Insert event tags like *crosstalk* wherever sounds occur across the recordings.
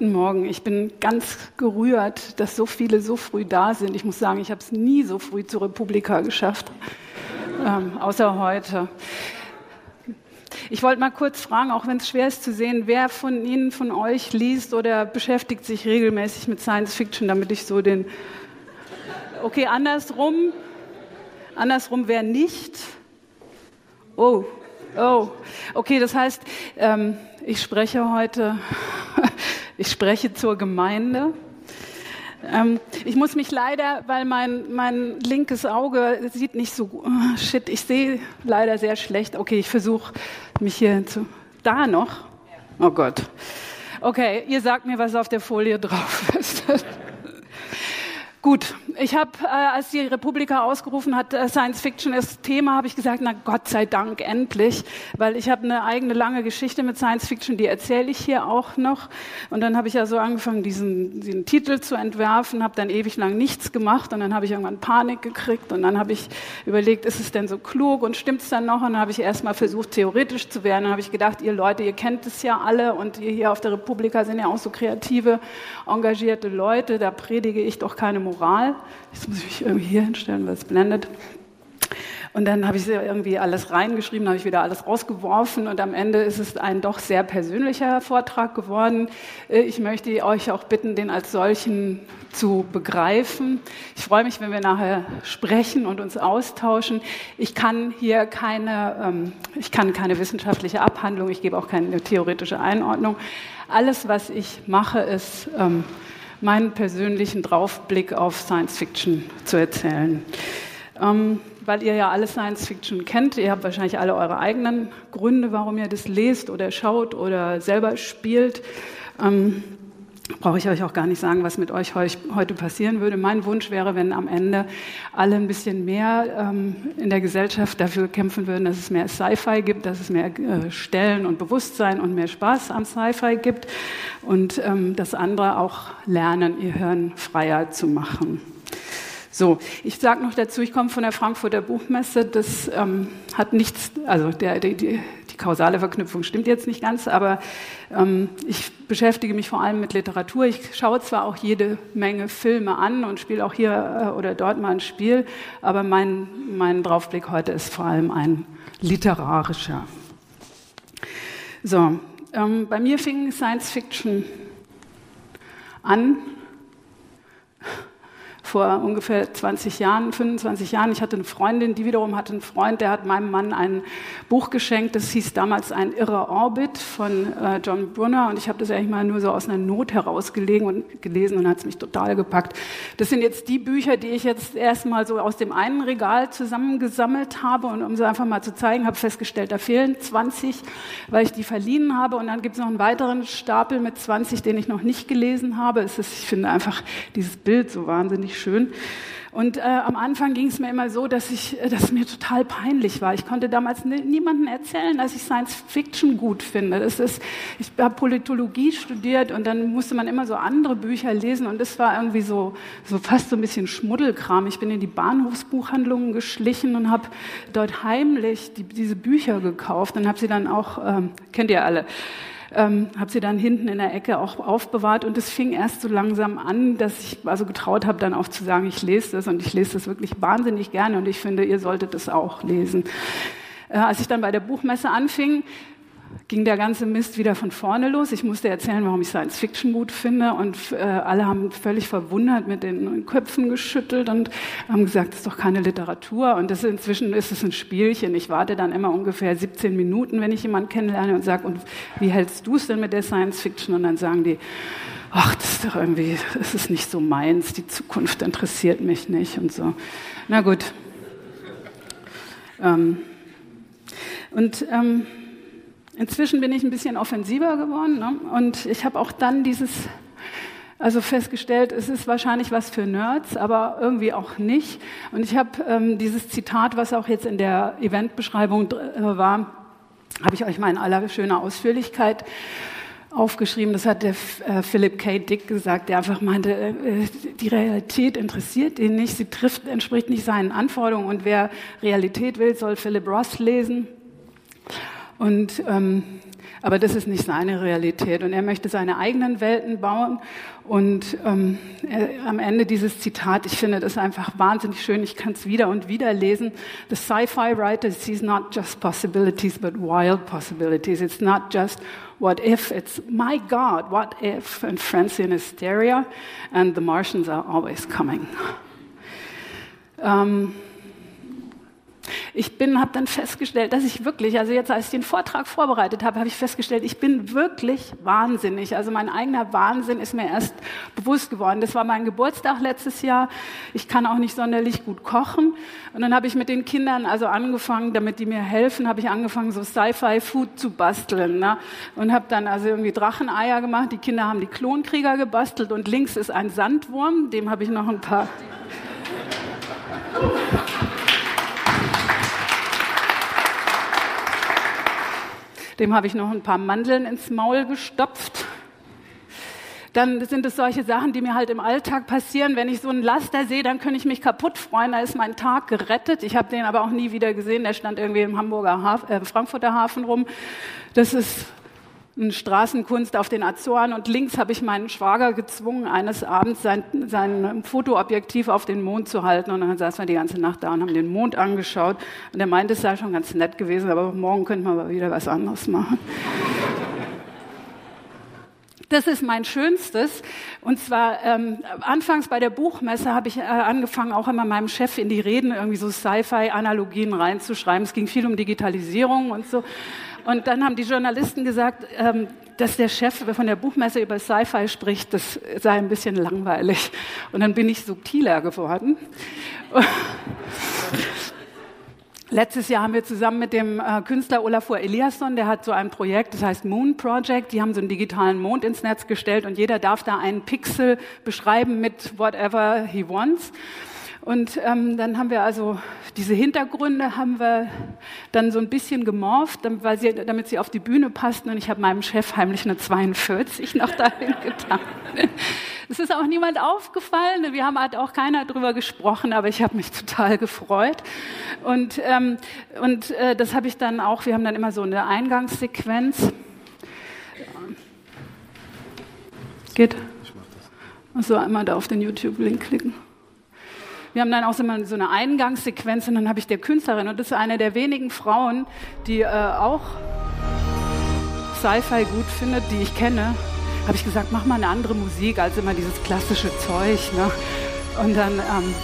Guten Morgen. Ich bin ganz gerührt, dass so viele so früh da sind. Ich muss sagen, ich habe es nie so früh zur Republika geschafft, ähm, außer heute. Ich wollte mal kurz fragen, auch wenn es schwer ist zu sehen, wer von Ihnen, von euch liest oder beschäftigt sich regelmäßig mit Science Fiction, damit ich so den. Okay, andersrum. Andersrum, wer nicht? Oh, oh. Okay, das heißt, ähm, ich spreche heute, ich spreche zur Gemeinde. Ähm, ich muss mich leider, weil mein, mein linkes Auge sieht nicht so, oh, shit, ich sehe leider sehr schlecht. Okay, ich versuche mich hier zu, da noch. Oh Gott. Okay, ihr sagt mir, was auf der Folie drauf ist. *laughs* Gut, ich habe, äh, als die Republika ausgerufen hat, äh, Science Fiction ist Thema, habe ich gesagt, na Gott sei Dank, endlich, weil ich habe eine eigene lange Geschichte mit Science Fiction, die erzähle ich hier auch noch. Und dann habe ich ja so angefangen, diesen, diesen Titel zu entwerfen, habe dann ewig lang nichts gemacht und dann habe ich irgendwann Panik gekriegt und dann habe ich überlegt, ist es denn so klug und stimmt es dann noch? Und dann habe ich erstmal versucht, theoretisch zu werden. Dann habe ich gedacht, ihr Leute, ihr kennt es ja alle und ihr hier auf der Republika sind ja auch so kreative, engagierte Leute, da predige ich doch keine Moral. Jetzt muss ich mich irgendwie hier hinstellen, weil es blendet. Und dann habe ich irgendwie alles reingeschrieben, habe ich wieder alles rausgeworfen und am Ende ist es ein doch sehr persönlicher Vortrag geworden. Äh, ich möchte euch auch bitten, den als solchen zu begreifen. Ich freue mich, wenn wir nachher sprechen und uns austauschen. Ich kann hier keine, ähm, ich kann keine wissenschaftliche Abhandlung, ich gebe auch keine theoretische Einordnung. Alles, was ich mache, ist ähm, meinen persönlichen Draufblick auf Science Fiction zu erzählen. Ähm, weil ihr ja alle Science Fiction kennt, ihr habt wahrscheinlich alle eure eigenen Gründe, warum ihr das lest oder schaut oder selber spielt. Ähm, brauche ich euch auch gar nicht sagen, was mit euch heute passieren würde. Mein Wunsch wäre, wenn am Ende alle ein bisschen mehr ähm, in der Gesellschaft dafür kämpfen würden, dass es mehr Sci-Fi gibt, dass es mehr äh, Stellen und Bewusstsein und mehr Spaß am Sci-Fi gibt und ähm, dass andere auch lernen, ihr Hirn freier zu machen. So, ich sage noch dazu, ich komme von der Frankfurter Buchmesse. Das ähm, hat nichts, also der, die, die, kausale Verknüpfung stimmt jetzt nicht ganz, aber ähm, ich beschäftige mich vor allem mit Literatur. Ich schaue zwar auch jede Menge Filme an und spiele auch hier äh, oder dort mal ein Spiel, aber mein, mein Draufblick heute ist vor allem ein literarischer. So, ähm, bei mir fing Science Fiction an vor ungefähr 20 Jahren, 25 Jahren. Ich hatte eine Freundin, die wiederum hatte einen Freund, der hat meinem Mann ein Buch geschenkt, das hieß damals Ein irrer Orbit von äh, John Brunner und ich habe das eigentlich mal nur so aus einer Not herausgelegen und gelesen und hat es mich total gepackt. Das sind jetzt die Bücher, die ich jetzt erstmal so aus dem einen Regal zusammengesammelt habe und um sie einfach mal zu zeigen, habe festgestellt, da fehlen 20, weil ich die verliehen habe und dann gibt es noch einen weiteren Stapel mit 20, den ich noch nicht gelesen habe. Es ist, ich finde einfach dieses Bild so wahnsinnig schön. Und äh, am Anfang ging es mir immer so, dass, ich, äh, dass mir total peinlich war. Ich konnte damals niemandem erzählen, dass ich Science Fiction gut finde. Das ist, ich habe Politologie studiert und dann musste man immer so andere Bücher lesen und das war irgendwie so, so fast so ein bisschen Schmuddelkram. Ich bin in die Bahnhofsbuchhandlungen geschlichen und habe dort heimlich die, diese Bücher gekauft und habe sie dann auch, ähm, kennt ihr alle, ähm, habe sie dann hinten in der Ecke auch aufbewahrt und es fing erst so langsam an, dass ich also getraut habe, dann auch zu sagen, ich lese das und ich lese das wirklich wahnsinnig gerne und ich finde, ihr solltet es auch lesen. Äh, als ich dann bei der Buchmesse anfing, ging der ganze Mist wieder von vorne los. Ich musste erzählen, warum ich Science Fiction gut finde und äh, alle haben völlig verwundert mit den Köpfen geschüttelt und haben gesagt, das ist doch keine Literatur und das inzwischen ist es ein Spielchen. Ich warte dann immer ungefähr 17 Minuten, wenn ich jemanden kennenlerne und sage, und wie hältst du es denn mit der Science Fiction? Und dann sagen die, ach, das ist doch irgendwie, das ist nicht so meins, die Zukunft interessiert mich nicht und so. Na gut. Ähm, und ähm, Inzwischen bin ich ein bisschen offensiver geworden ne? und ich habe auch dann dieses, also festgestellt, es ist wahrscheinlich was für Nerds, aber irgendwie auch nicht. Und ich habe ähm, dieses Zitat, was auch jetzt in der Eventbeschreibung äh, war, habe ich euch mal in aller schöner Ausführlichkeit aufgeschrieben. Das hat der äh, Philip K. Dick gesagt, der einfach meinte, äh, die Realität interessiert ihn nicht, sie trifft, entspricht nicht seinen Anforderungen und wer Realität will, soll Philip Ross lesen. Und ähm, aber das ist nicht seine Realität. Und er möchte seine eigenen Welten bauen. Und ähm, er, am Ende dieses Zitat, ich finde das einfach wahnsinnig schön, ich kann es wieder und wieder lesen. The sci-fi writer sees not just possibilities, but wild possibilities. It's not just what if, it's my God, what if, and Francine hysteria, and the Martians are always coming. Ähm, ich bin, habe dann festgestellt, dass ich wirklich, also jetzt als ich den Vortrag vorbereitet habe, habe ich festgestellt, ich bin wirklich wahnsinnig. Also mein eigener Wahnsinn ist mir erst bewusst geworden. Das war mein Geburtstag letztes Jahr. Ich kann auch nicht sonderlich gut kochen. Und dann habe ich mit den Kindern also angefangen, damit die mir helfen, habe ich angefangen, so Sci-Fi-Food zu basteln. Ne? Und habe dann also irgendwie Dracheneier gemacht. Die Kinder haben die Klonkrieger gebastelt und links ist ein Sandwurm, dem habe ich noch ein paar Dem habe ich noch ein paar Mandeln ins Maul gestopft. Dann sind es solche Sachen, die mir halt im Alltag passieren. Wenn ich so einen Laster sehe, dann könnte ich mich kaputt freuen. Da ist mein Tag gerettet. Ich habe den aber auch nie wieder gesehen. Der stand irgendwie im Hamburger Hafen, äh, Frankfurter Hafen rum. Das ist Straßenkunst auf den Azoren und links habe ich meinen Schwager gezwungen, eines Abends sein, sein Fotoobjektiv auf den Mond zu halten und dann saßen wir die ganze Nacht da und haben den Mond angeschaut und er meinte, es sei schon ganz nett gewesen, aber morgen könnten wir mal wieder was anderes machen. Das ist mein Schönstes. Und zwar ähm, anfangs bei der Buchmesse habe ich äh, angefangen, auch immer meinem Chef in die Reden irgendwie so Sci-Fi-Analogien reinzuschreiben. Es ging viel um Digitalisierung und so. Und dann haben die Journalisten gesagt, ähm, dass der Chef von der Buchmesse über Sci-Fi spricht, das sei ein bisschen langweilig. Und dann bin ich subtiler geworden. *laughs* Letztes Jahr haben wir zusammen mit dem äh, Künstler Olafur Eliasson, der hat so ein Projekt, das heißt Moon Project, die haben so einen digitalen Mond ins Netz gestellt und jeder darf da einen Pixel beschreiben mit whatever he wants. Und ähm, dann haben wir also diese Hintergründe haben wir dann so ein bisschen gemorpht, weil sie, damit sie auf die Bühne passten. Und ich habe meinem Chef heimlich eine 42 noch dahin getan. Es ist auch niemand aufgefallen. Wir haben halt auch keiner drüber gesprochen, aber ich habe mich total gefreut. Und, ähm, und äh, das habe ich dann auch. Wir haben dann immer so eine Eingangssequenz. Geht? Also einmal da auf den YouTube-Link klicken. Wir haben dann auch so eine Eingangssequenz und dann habe ich der Künstlerin, und das ist eine der wenigen Frauen, die äh, auch Sci-Fi gut findet, die ich kenne, habe ich gesagt, mach mal eine andere Musik als immer dieses klassische Zeug. Ne? Und dann... Ähm,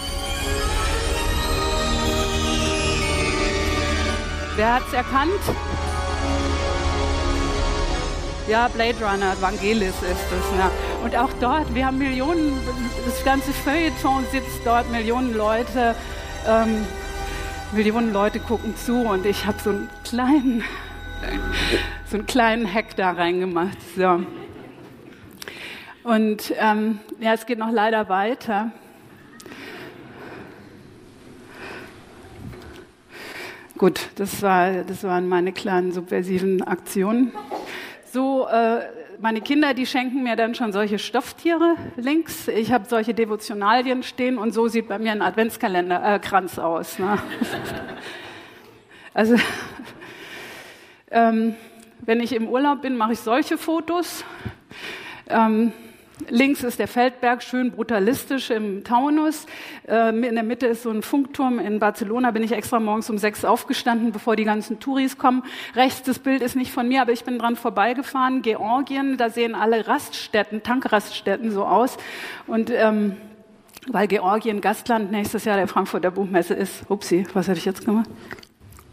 wer hat's erkannt? Ja, Blade Runner, Vangelis ist es. Ne? Und auch dort, wir haben Millionen, das ganze Feuilleton sitzt dort, Millionen Leute, ähm, Millionen Leute gucken zu und ich habe so einen kleinen, so einen kleinen Hack da reingemacht. So. Und ähm, ja, es geht noch leider weiter. Gut, das, war, das waren meine kleinen subversiven Aktionen so, äh, meine Kinder, die schenken mir dann schon solche Stofftiere links. Ich habe solche Devotionalien stehen und so sieht bei mir ein Adventskalender äh, aus. Ne? *laughs* also, ähm, wenn ich im Urlaub bin, mache ich solche Fotos. Ähm, Links ist der Feldberg, schön brutalistisch im Taunus. Ähm, in der Mitte ist so ein Funkturm. In Barcelona bin ich extra morgens um sechs aufgestanden, bevor die ganzen Touris kommen. Rechts, das Bild ist nicht von mir, aber ich bin dran vorbeigefahren. Georgien, da sehen alle Raststätten, Tankraststätten so aus. Und ähm, weil Georgien Gastland nächstes Jahr der Frankfurter Buchmesse ist. Upsi, was habe ich jetzt gemacht?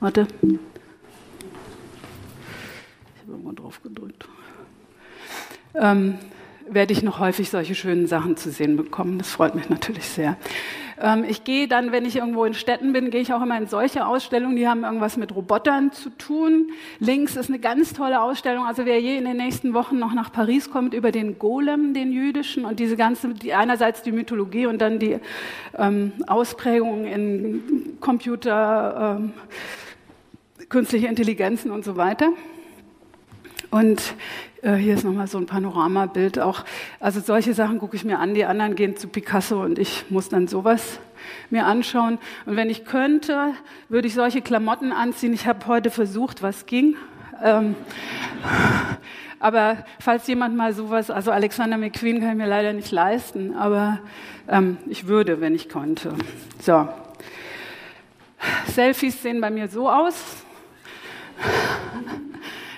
Warte. Ich habe irgendwo drauf gedrückt. Ähm, werde ich noch häufig solche schönen Sachen zu sehen bekommen. Das freut mich natürlich sehr. Ähm, ich gehe dann, wenn ich irgendwo in Städten bin, gehe ich auch immer in solche Ausstellungen, die haben irgendwas mit Robotern zu tun. Links ist eine ganz tolle Ausstellung. Also wer je in den nächsten Wochen noch nach Paris kommt, über den Golem, den jüdischen und diese ganze, die, einerseits die Mythologie und dann die ähm, Ausprägungen in Computer, ähm, künstliche Intelligenzen und so weiter. Und äh, hier ist nochmal so ein Panoramabild auch. Also solche Sachen gucke ich mir an. Die anderen gehen zu Picasso und ich muss dann sowas mir anschauen. Und wenn ich könnte, würde ich solche Klamotten anziehen. Ich habe heute versucht, was ging. Ähm, aber falls jemand mal sowas, also Alexander McQueen kann ich mir leider nicht leisten, aber ähm, ich würde, wenn ich konnte. So. Selfies sehen bei mir so aus.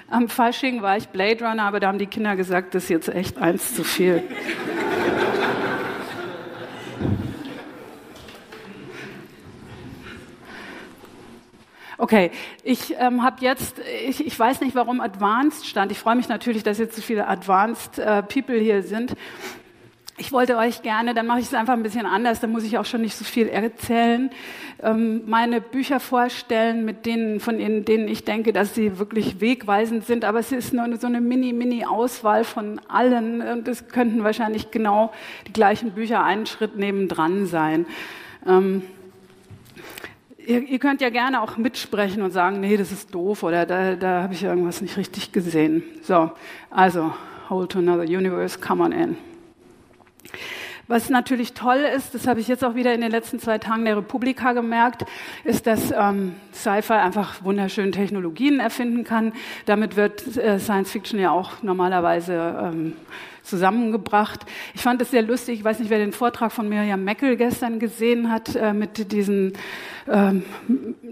Am Fasching war ich Blade Runner, aber da haben die Kinder gesagt, das ist jetzt echt eins zu viel. Okay, ich ähm, habe jetzt, ich, ich weiß nicht, warum Advanced stand. Ich freue mich natürlich, dass jetzt so viele Advanced äh, People hier sind. Ich wollte euch gerne, dann mache ich es einfach ein bisschen anders, dann muss ich auch schon nicht so viel erzählen, ähm, meine Bücher vorstellen, mit denen, von denen, denen ich denke, dass sie wirklich wegweisend sind. Aber es ist nur so eine mini, mini Auswahl von allen und es könnten wahrscheinlich genau die gleichen Bücher einen Schritt nebendran sein. Ähm, ihr, ihr, könnt ja gerne auch mitsprechen und sagen, nee, das ist doof oder da, da habe ich irgendwas nicht richtig gesehen. So, also, Hold to Another Universe, come on in. Was natürlich toll ist, das habe ich jetzt auch wieder in den letzten zwei Tagen der Republika gemerkt, ist, dass ähm, Sci-Fi einfach wunderschöne Technologien erfinden kann. Damit wird äh, Science Fiction ja auch normalerweise ähm, zusammengebracht. Ich fand es sehr lustig, ich weiß nicht, wer den Vortrag von Miriam Meckel gestern gesehen hat, äh, mit diesen ähm,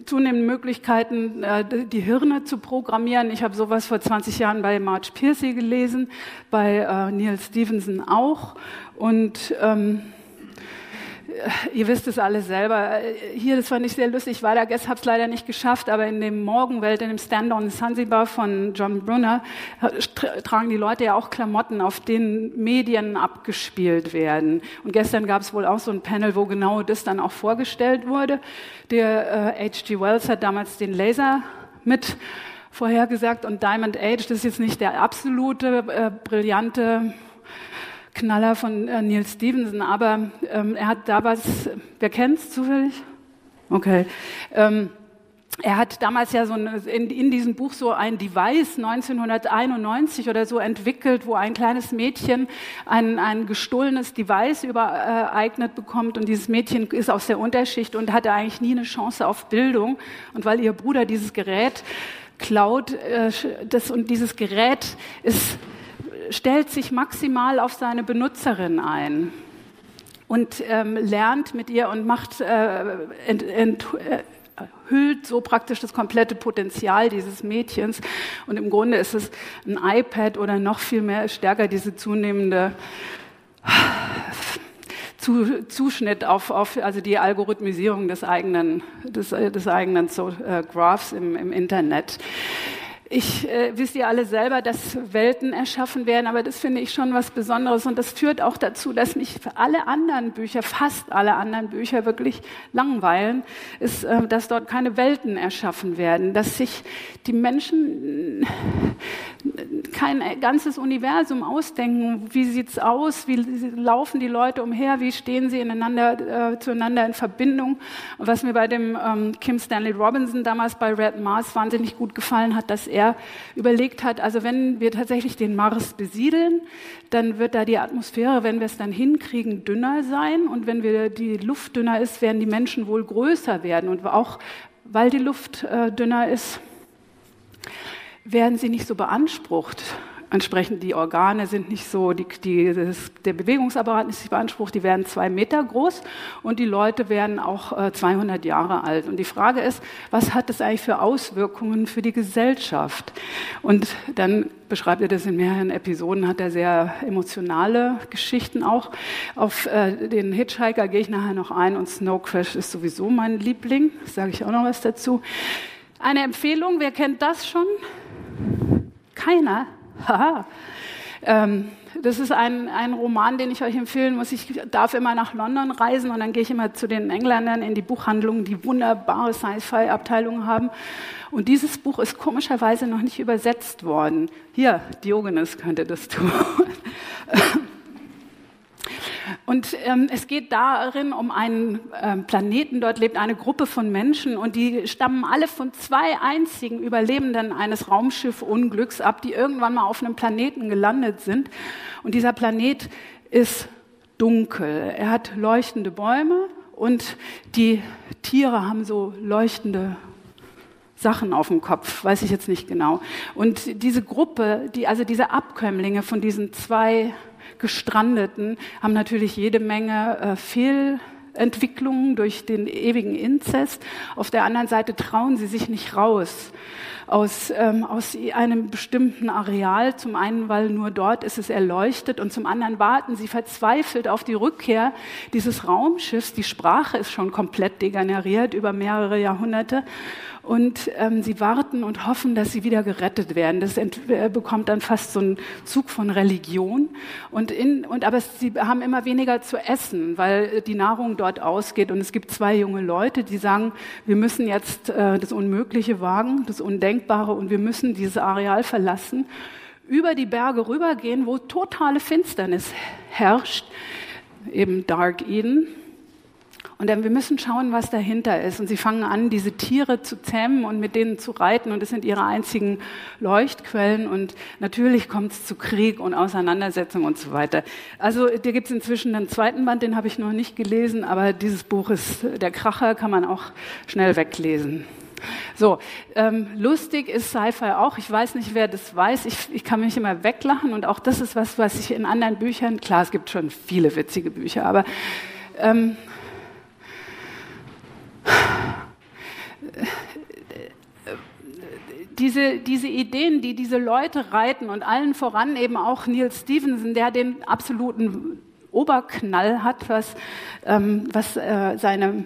zunehmenden Möglichkeiten, äh, die Hirne zu programmieren. Ich habe sowas vor 20 Jahren bei Marge Piercy gelesen, bei äh, Neil Stevenson auch. Und ähm, ihr wisst es alle selber. Hier, das fand ich sehr lustig. Ich war da gestern, habe es leider nicht geschafft, aber in dem Morgenwelt, in dem Stand-on Zanzibar von John Brunner, tragen die Leute ja auch Klamotten, auf denen Medien abgespielt werden. Und gestern gab es wohl auch so ein Panel, wo genau das dann auch vorgestellt wurde. Der H.G. Äh, Wells hat damals den Laser mit vorhergesagt und Diamond Age, das ist jetzt nicht der absolute, äh, brillante Knaller von äh, Neil Stevenson, aber ähm, er hat da was, wer kennt's zufällig? Okay. Ähm, er hat damals ja so in, in, diesem Buch so ein Device 1991 oder so entwickelt, wo ein kleines Mädchen ein, ein gestohlenes Device übereignet bekommt und dieses Mädchen ist aus der Unterschicht und hatte eigentlich nie eine Chance auf Bildung und weil ihr Bruder dieses Gerät klaut, äh, das und dieses Gerät ist stellt sich maximal auf seine Benutzerin ein und ähm, lernt mit ihr und macht, äh, ent, ent, äh, hüllt so praktisch das komplette Potenzial dieses Mädchens. Und im Grunde ist es ein iPad oder noch viel mehr stärker diese zunehmende Zuschnitt auf, auf also die Algorithmisierung des eigenen, des, des eigenen so, äh, Graphs im, im Internet ich äh, wisst ihr alle selber, dass Welten erschaffen werden, aber das finde ich schon was Besonderes und das führt auch dazu, dass mich alle anderen Bücher, fast alle anderen Bücher wirklich langweilen, ist, äh, dass dort keine Welten erschaffen werden, dass sich die Menschen kein ganzes Universum ausdenken. Wie sieht's aus? Wie laufen die Leute umher? Wie stehen sie ineinander, äh, zueinander in Verbindung? Was mir bei dem ähm, Kim Stanley Robinson damals bei Red Mars wahnsinnig gut gefallen hat, dass er er überlegt hat, also wenn wir tatsächlich den Mars besiedeln, dann wird da die Atmosphäre, wenn wir es dann hinkriegen, dünner sein. Und wenn wir die Luft dünner ist, werden die Menschen wohl größer werden. Und auch weil die Luft äh, dünner ist, werden sie nicht so beansprucht Entsprechend die Organe sind nicht so, die, die, das, der Bewegungsapparat ist nicht beansprucht, die werden zwei Meter groß und die Leute werden auch äh, 200 Jahre alt. Und die Frage ist, was hat das eigentlich für Auswirkungen für die Gesellschaft? Und dann beschreibt er das in mehreren Episoden, hat er sehr emotionale Geschichten auch. Auf äh, den Hitchhiker gehe ich nachher noch ein und Snow Crash ist sowieso mein Liebling, sage ich auch noch was dazu. Eine Empfehlung, wer kennt das schon? Keiner? Haha. Ähm, das ist ein, ein Roman, den ich euch empfehlen muss. Ich darf immer nach London reisen und dann gehe ich immer zu den Engländern in die Buchhandlungen, die wunderbare Sci-Fi-Abteilungen haben. Und dieses Buch ist komischerweise noch nicht übersetzt worden. Hier, Diogenes könnte das tun. *laughs* Und ähm, es geht darin um einen ähm, Planeten, dort lebt eine Gruppe von Menschen und die stammen alle von zwei einzigen Überlebenden eines Raumschiffunglücks ab, die irgendwann mal auf einem Planeten gelandet sind. Und dieser Planet ist dunkel. Er hat leuchtende Bäume und die Tiere haben so leuchtende Sachen auf dem Kopf, weiß ich jetzt nicht genau. Und diese Gruppe, die, also diese Abkömmlinge von diesen zwei Gestrandeten, haben natürlich jede Menge äh, Fehlentwicklungen durch den ewigen Inzest. Auf der anderen Seite trauen sie sich nicht raus aus, ähm, aus einem bestimmten Areal. Zum einen, weil nur dort ist es erleuchtet und zum anderen warten sie verzweifelt auf die Rückkehr dieses Raumschiffs. Die Sprache ist schon komplett degeneriert über mehrere Jahrhunderte. Und ähm, sie warten und hoffen, dass sie wieder gerettet werden. Das äh, bekommt dann fast so einen Zug von Religion. Und, in, und aber sie haben immer weniger zu essen, weil die Nahrung dort ausgeht. Und es gibt zwei junge Leute, die sagen, wir müssen jetzt äh, das Unmögliche wagen, das Undenkbare, und wir müssen dieses Areal verlassen, über die Berge rübergehen, wo totale Finsternis herrscht, eben Dark Eden und dann, wir müssen schauen, was dahinter ist. Und sie fangen an, diese Tiere zu zähmen und mit denen zu reiten. Und das sind ihre einzigen Leuchtquellen. Und natürlich kommt es zu Krieg und Auseinandersetzung und so weiter. Also da gibt es inzwischen einen zweiten Band, den habe ich noch nicht gelesen. Aber dieses Buch ist der Kracher, kann man auch schnell weglesen. So, ähm, lustig ist Sci-Fi auch. Ich weiß nicht, wer das weiß. Ich, ich kann mich immer weglachen und auch das ist was, was ich in anderen Büchern, klar, es gibt schon viele witzige Bücher, aber ähm, diese, diese Ideen, die diese Leute reiten und allen voran eben auch Neil Stevenson, der den absoluten Oberknall hat, was, ähm, was äh, seine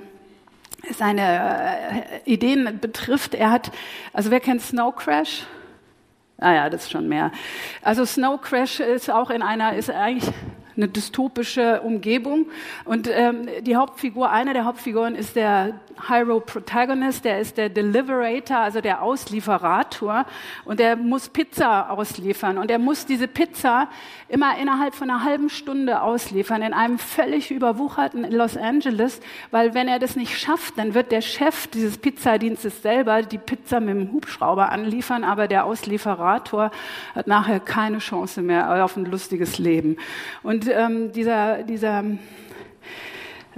seine äh, Ideen betrifft. Er hat, also wer kennt Snow Crash? Ah ja, das ist schon mehr. Also Snow Crash ist auch in einer, ist eigentlich eine dystopische Umgebung. Und ähm, die Hauptfigur, einer der Hauptfiguren ist der Hero Protagonist, der ist der Deliverator, also der Auslieferator. Und der muss Pizza ausliefern. Und er muss diese Pizza immer innerhalb von einer halben Stunde ausliefern, in einem völlig überwucherten Los Angeles, weil wenn er das nicht schafft, dann wird der Chef dieses Pizzadienstes selber die Pizza mit dem Hubschrauber anliefern, aber der Auslieferator hat nachher keine Chance mehr auf ein lustiges Leben. Und ähm, dieser, dieser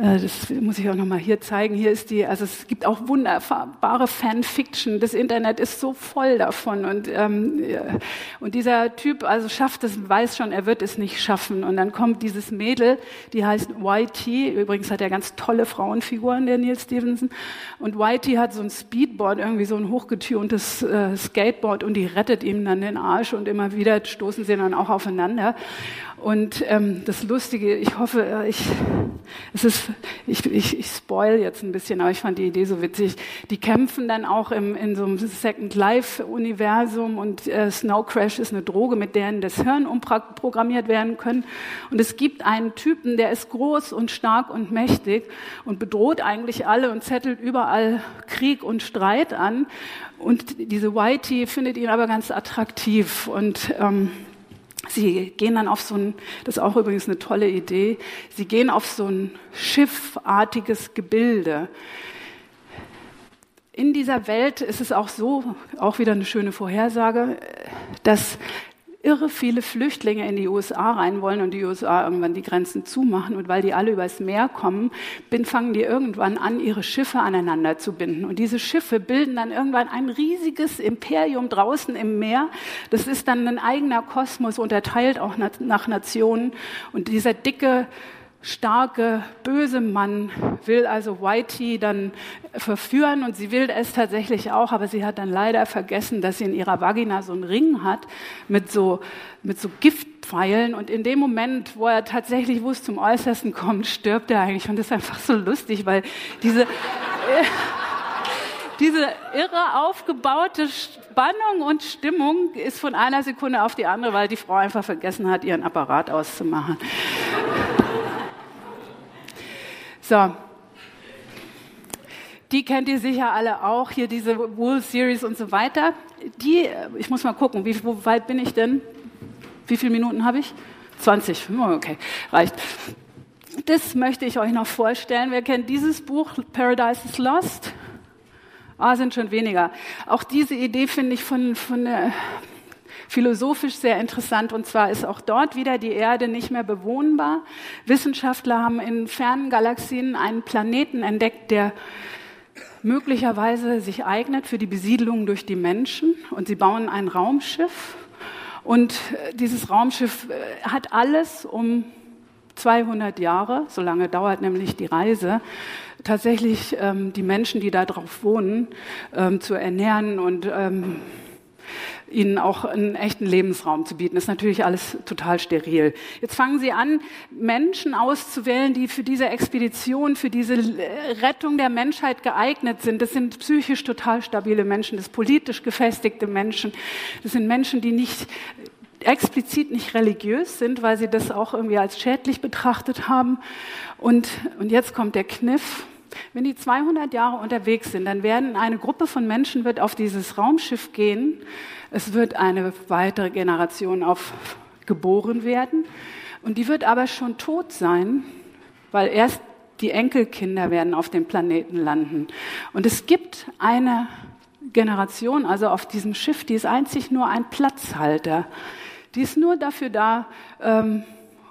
das muss ich auch noch mal hier zeigen. Hier ist die, also es gibt auch wunderbare Fanfiction. Das Internet ist so voll davon und ähm, und dieser Typ also schafft es, weiß schon, er wird es nicht schaffen. Und dann kommt dieses Mädel, die heißt YT. Übrigens hat er ganz tolle Frauenfiguren, der Neil Stevenson. Und YT hat so ein Speedboard, irgendwie so ein hochgetürntes äh, Skateboard und die rettet ihm dann den Arsch und immer wieder stoßen sie dann auch aufeinander. Und ähm, das Lustige, ich hoffe, äh, ich, es ist, ich, ich, ich spoil jetzt ein bisschen, aber ich fand die Idee so witzig. Die kämpfen dann auch im, in so einem Second Life-Universum und äh, Snow Crash ist eine Droge, mit der das Hirn umprogrammiert werden können. Und es gibt einen Typen, der ist groß und stark und mächtig und bedroht eigentlich alle und zettelt überall Krieg und Streit an. Und diese Whitey findet ihn aber ganz attraktiv und ähm, Sie gehen dann auf so ein, das ist auch übrigens eine tolle Idee, Sie gehen auf so ein schiffartiges Gebilde. In dieser Welt ist es auch so, auch wieder eine schöne Vorhersage, dass irre viele Flüchtlinge in die USA rein wollen und die USA irgendwann die Grenzen zumachen. Und weil die alle übers Meer kommen, fangen die irgendwann an, ihre Schiffe aneinander zu binden. Und diese Schiffe bilden dann irgendwann ein riesiges Imperium draußen im Meer. Das ist dann ein eigener Kosmos, unterteilt auch nach Nationen. Und dieser dicke starke, böse Mann will also Whitey dann verführen und sie will es tatsächlich auch, aber sie hat dann leider vergessen, dass sie in ihrer Vagina so einen Ring hat mit so, mit so Giftpfeilen und in dem Moment, wo er tatsächlich, wo es zum Äußersten kommt, stirbt er eigentlich und das ist einfach so lustig, weil diese, *laughs* diese irre aufgebaute Spannung und Stimmung ist von einer Sekunde auf die andere, weil die Frau einfach vergessen hat, ihren Apparat auszumachen. So. Die kennt ihr sicher alle auch, hier diese Wool Series und so weiter. Die, ich muss mal gucken, wie wo weit bin ich denn? Wie viele Minuten habe ich? 20. Okay, reicht. Das möchte ich euch noch vorstellen. Wer kennt dieses Buch, Paradise is Lost? Ah, sind schon weniger. Auch diese Idee finde ich von, von der philosophisch sehr interessant. Und zwar ist auch dort wieder die Erde nicht mehr bewohnbar. Wissenschaftler haben in fernen Galaxien einen Planeten entdeckt, der möglicherweise sich eignet für die Besiedlung durch die Menschen. Und sie bauen ein Raumschiff. Und äh, dieses Raumschiff äh, hat alles, um 200 Jahre, so lange dauert nämlich die Reise, tatsächlich ähm, die Menschen, die da drauf wohnen, ähm, zu ernähren und ähm, ihnen auch einen echten Lebensraum zu bieten. Das ist natürlich alles total steril. Jetzt fangen Sie an, Menschen auszuwählen, die für diese Expedition, für diese Rettung der Menschheit geeignet sind. Das sind psychisch total stabile Menschen, das politisch gefestigte Menschen. Das sind Menschen, die nicht explizit nicht religiös sind, weil sie das auch irgendwie als schädlich betrachtet haben. Und, und jetzt kommt der Kniff. Wenn die 200 Jahre unterwegs sind, dann werden eine Gruppe von Menschen wird auf dieses Raumschiff gehen. Es wird eine weitere Generation auf geboren werden. Und die wird aber schon tot sein, weil erst die Enkelkinder werden auf dem Planeten landen. Und es gibt eine Generation, also auf diesem Schiff, die ist einzig nur ein Platzhalter. Die ist nur dafür da, ähm,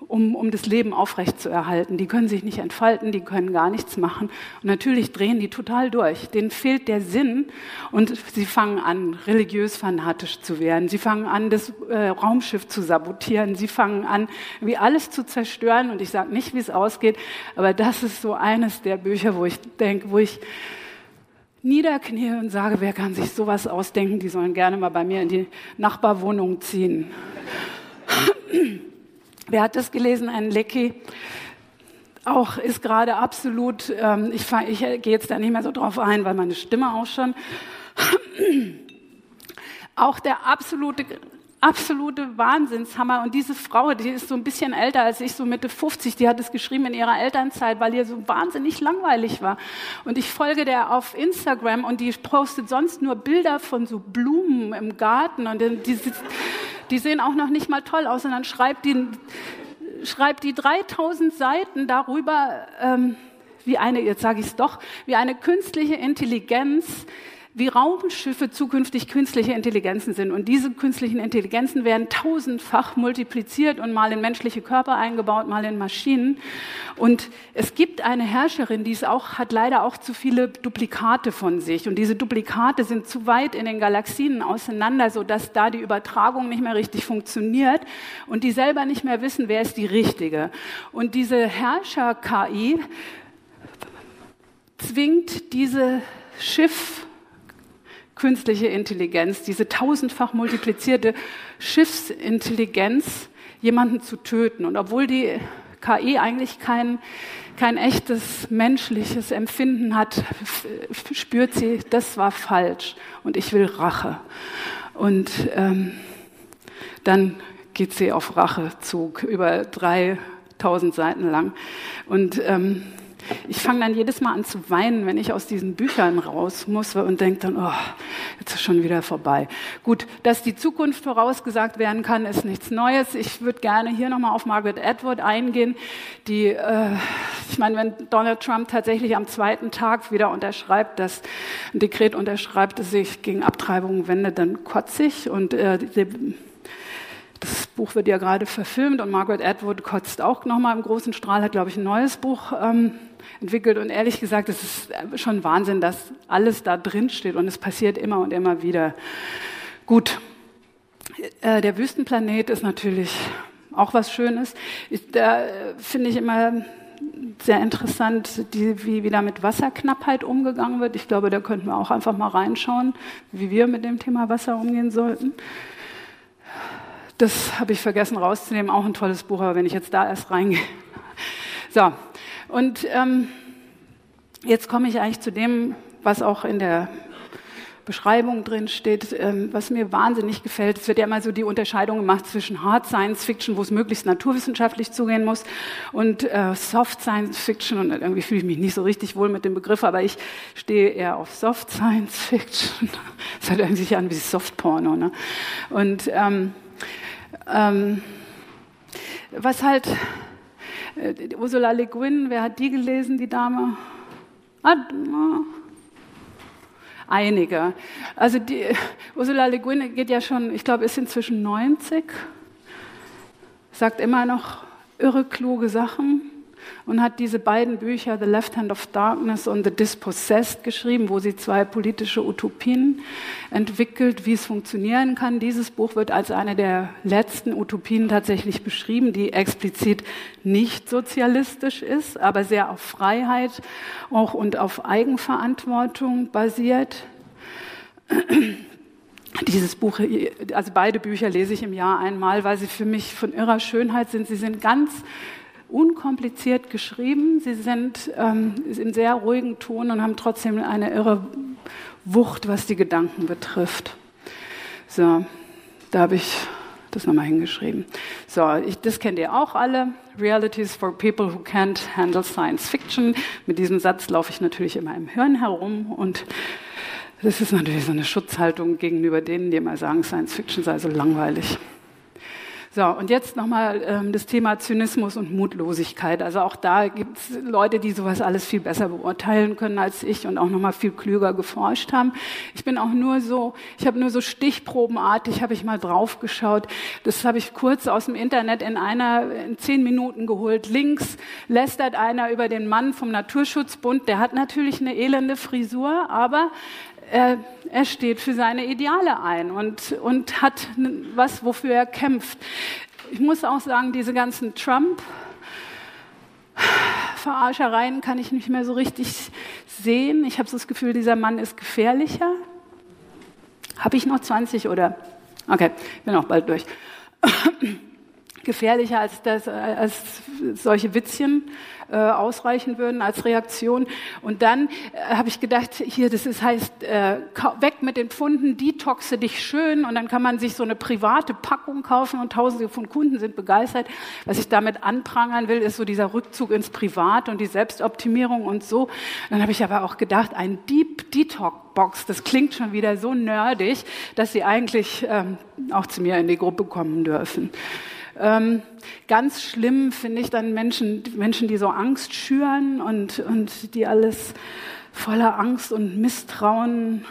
um, um das Leben aufrechtzuerhalten. Die können sich nicht entfalten, die können gar nichts machen. Und natürlich drehen die total durch. Denen fehlt der Sinn und sie fangen an, religiös fanatisch zu werden. Sie fangen an, das äh, Raumschiff zu sabotieren. Sie fangen an, wie alles zu zerstören. Und ich sage nicht, wie es ausgeht, aber das ist so eines der Bücher, wo ich denke, wo ich niederknie und sage, wer kann sich sowas ausdenken, die sollen gerne mal bei mir in die Nachbarwohnung ziehen. Wer hat das gelesen? Ein Lecky. Auch ist gerade absolut, ähm, ich, ich gehe jetzt da nicht mehr so drauf ein, weil meine Stimme auch schon. *clears throat* auch der absolute absolute Wahnsinnshammer. Und diese Frau, die ist so ein bisschen älter als ich, so Mitte 50, die hat es geschrieben in ihrer Elternzeit, weil ihr so wahnsinnig langweilig war. Und ich folge der auf Instagram und die postet sonst nur Bilder von so Blumen im Garten und die, die sehen auch noch nicht mal toll aus. Und dann schreibt die, schreibt die 3000 Seiten darüber, ähm, wie eine, jetzt sage ich es doch, wie eine künstliche Intelligenz wie Raumschiffe zukünftig künstliche Intelligenzen sind. Und diese künstlichen Intelligenzen werden tausendfach multipliziert und mal in menschliche Körper eingebaut, mal in Maschinen. Und es gibt eine Herrscherin, die es auch, hat leider auch zu viele Duplikate von sich. Und diese Duplikate sind zu weit in den Galaxien auseinander, sodass da die Übertragung nicht mehr richtig funktioniert und die selber nicht mehr wissen, wer ist die richtige. Und diese Herrscher-KI zwingt diese Schiff künstliche Intelligenz, diese tausendfach multiplizierte Schiffsintelligenz, jemanden zu töten. Und obwohl die KI eigentlich kein, kein echtes menschliches Empfinden hat, spürt sie, das war falsch und ich will Rache. Und ähm, dann geht sie auf Rachezug über 3000 Seiten lang. Und ähm, ich fange dann jedes Mal an zu weinen, wenn ich aus diesen Büchern raus muss und denke dann, oh, jetzt ist schon wieder vorbei. Gut, dass die Zukunft vorausgesagt werden kann, ist nichts Neues. Ich würde gerne hier nochmal auf Margaret Atwood eingehen, die, äh, ich meine, wenn Donald Trump tatsächlich am zweiten Tag wieder unterschreibt, das ein Dekret unterschreibt, das sich gegen Abtreibung wendet, dann kotze ich und äh, die, das Buch wird ja gerade verfilmt und Margaret Atwood kotzt auch nochmal im großen Strahl, hat, glaube ich, ein neues Buch ähm, entwickelt. Und ehrlich gesagt, es ist schon Wahnsinn, dass alles da drin steht und es passiert immer und immer wieder. Gut, äh, der Wüstenplanet ist natürlich auch was Schönes. Da finde ich immer sehr interessant, wie, wie da mit Wasserknappheit umgegangen wird. Ich glaube, da könnten wir auch einfach mal reinschauen, wie wir mit dem Thema Wasser umgehen sollten. Das habe ich vergessen rauszunehmen, auch ein tolles Buch, aber wenn ich jetzt da erst reingehe. So, und ähm, jetzt komme ich eigentlich zu dem, was auch in der Beschreibung drin steht, ähm, was mir wahnsinnig gefällt. Es wird ja immer so die Unterscheidung gemacht zwischen Hard Science Fiction, wo es möglichst naturwissenschaftlich zugehen muss, und äh, Soft Science Fiction. Und irgendwie fühle ich mich nicht so richtig wohl mit dem Begriff, aber ich stehe eher auf Soft Science *laughs* Fiction. Das hört irgendwie sich an wie Soft Porno. Ne? Und ähm, ähm, was halt äh, Ursula Le Guin, wer hat die gelesen, die Dame? Ah, einige. Also die, Ursula Le Guin geht ja schon, ich glaube, ist inzwischen 90, sagt immer noch irre kluge Sachen. Und hat diese beiden Bücher, The Left Hand of Darkness und The Dispossessed, geschrieben, wo sie zwei politische Utopien entwickelt, wie es funktionieren kann. Dieses Buch wird als eine der letzten Utopien tatsächlich beschrieben, die explizit nicht sozialistisch ist, aber sehr auf Freiheit auch und auf Eigenverantwortung basiert. Dieses Buch, also beide Bücher lese ich im Jahr einmal, weil sie für mich von irrer Schönheit sind. Sie sind ganz unkompliziert geschrieben. Sie sind ähm, in sehr ruhigen Ton und haben trotzdem eine irre Wucht, was die Gedanken betrifft. So, da habe ich das nochmal hingeschrieben. So, ich, das kennt ihr auch alle. Realities for people who can't handle science fiction. Mit diesem Satz laufe ich natürlich immer im Hirn herum und das ist natürlich so eine Schutzhaltung gegenüber denen, die immer sagen, Science Fiction sei so langweilig. So, und jetzt nochmal ähm, das Thema Zynismus und Mutlosigkeit. Also auch da gibt es Leute, die sowas alles viel besser beurteilen können als ich und auch nochmal viel klüger geforscht haben. Ich bin auch nur so, ich habe nur so stichprobenartig, habe ich mal draufgeschaut. Das habe ich kurz aus dem Internet in einer, in zehn Minuten geholt. Links lästert einer über den Mann vom Naturschutzbund. Der hat natürlich eine elende Frisur, aber er, er steht für seine Ideale ein und, und hat was, wofür er kämpft. Ich muss auch sagen, diese ganzen Trump, Verarschereien kann ich nicht mehr so richtig sehen. Ich habe so das Gefühl, dieser Mann ist gefährlicher. Habe ich noch 20 oder? Okay, bin auch bald durch. gefährlicher als, das, als solche Witzchen äh, ausreichen würden als Reaktion. Und dann äh, habe ich gedacht, hier, das ist, heißt, äh, weg mit den Pfunden, detoxe dich schön und dann kann man sich so eine private Packung kaufen und tausende von Kunden sind begeistert. Was ich damit anprangern will, ist so dieser Rückzug ins Privat und die Selbstoptimierung und so. Dann habe ich aber auch gedacht, ein Deep Detox Box, das klingt schon wieder so nerdig, dass sie eigentlich ähm, auch zu mir in die Gruppe kommen dürfen. Ähm, ganz schlimm finde ich dann Menschen, Menschen, die so Angst schüren und, und die alles voller Angst und Misstrauen